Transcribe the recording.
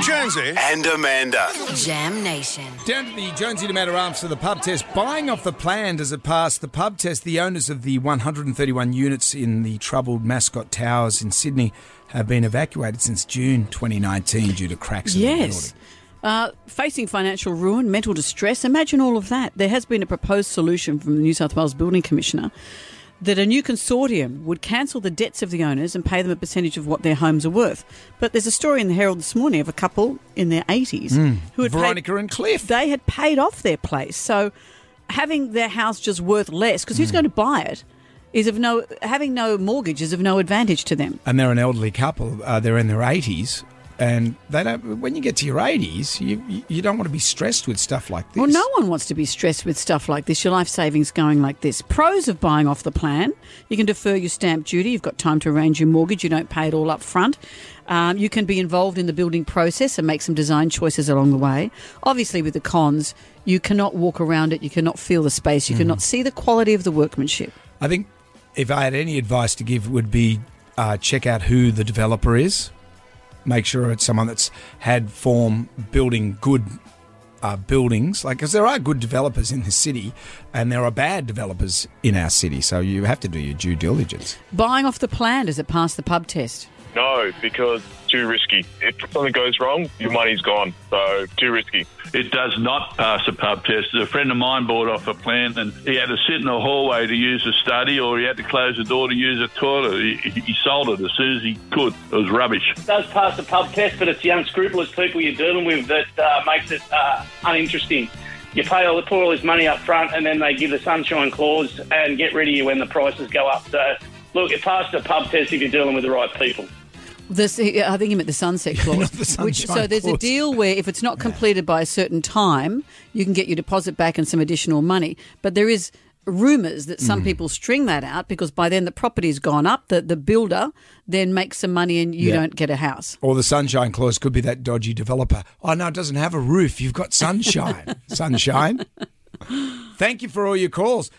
Jonesy. and Amanda. Jam Nation. Down to the Jonesy to Matter Arms for the pub test. Buying off the plan does it pass the pub test? The owners of the 131 units in the troubled Mascot Towers in Sydney have been evacuated since June 2019 due to cracks in the Yes. building. Uh, facing financial ruin, mental distress, imagine all of that. There has been a proposed solution from the New South Wales Building Commissioner that a new consortium would cancel the debts of the owners and pay them a percentage of what their homes are worth. But there's a story in the Herald this morning of a couple in their 80s who had Hmm. Veronica paid, and Cliff. they had paid off their place. So having their house just worth less, because Hmm. who's going to buy it, is of no having no mortgage is of no advantage to them. and they're an elderly couple. Uh, they're in their 80s. And they don't. When you get to your 80s, you you- don't want to be stressed with stuff like this. Well, no one wants to be stressed with stuff like this. Your life savings going like this. Pros of buying off the plan: you can defer your stamp duty. You've got time to arrange your mortgage. You don't pay it all up front. Um, you can be involved in the building process and make some design choices along the way. Obviously, with the cons, you cannot walk around it. You cannot feel the space. You cannot see the quality of the workmanship. I think if I had any advice to give, would be uh, check out who the developer is. Make sure it's someone that's had form building good uh, buildings. Like, because there are good developers in the city, and there are bad developers in our city. So you have to do your due diligence. Buying off the plan does it pass the pub test? No, because too risky. If something goes wrong, your money's gone. So too risky. It does not pass a pub test. A friend of mine bought off a plan and he had to sit in a hallway to use a study or he had to close the door to use a toilet. He, he sold it as soon as he could. It was rubbish. does pass the pub test, but it's the unscrupulous people you're dealing with that uh, makes it uh, uninteresting. You pay all, pour all this money up front, and then they give the sunshine clause and get rid of you when the prices go up. So, look, it passed the pub test if you're dealing with the right people. This, I think you meant the sunset clause. The which, so there's a deal where if it's not completed by a certain time, you can get your deposit back and some additional money. But there is rumours that some mm. people string that out because by then the property's gone up. The the builder then makes some money and you Yeah. don't get a house. Or the sunshine clause could be that dodgy developer. Oh, no, it doesn't have a roof. You've got sunshine. sunshine. Thank you for all your calls.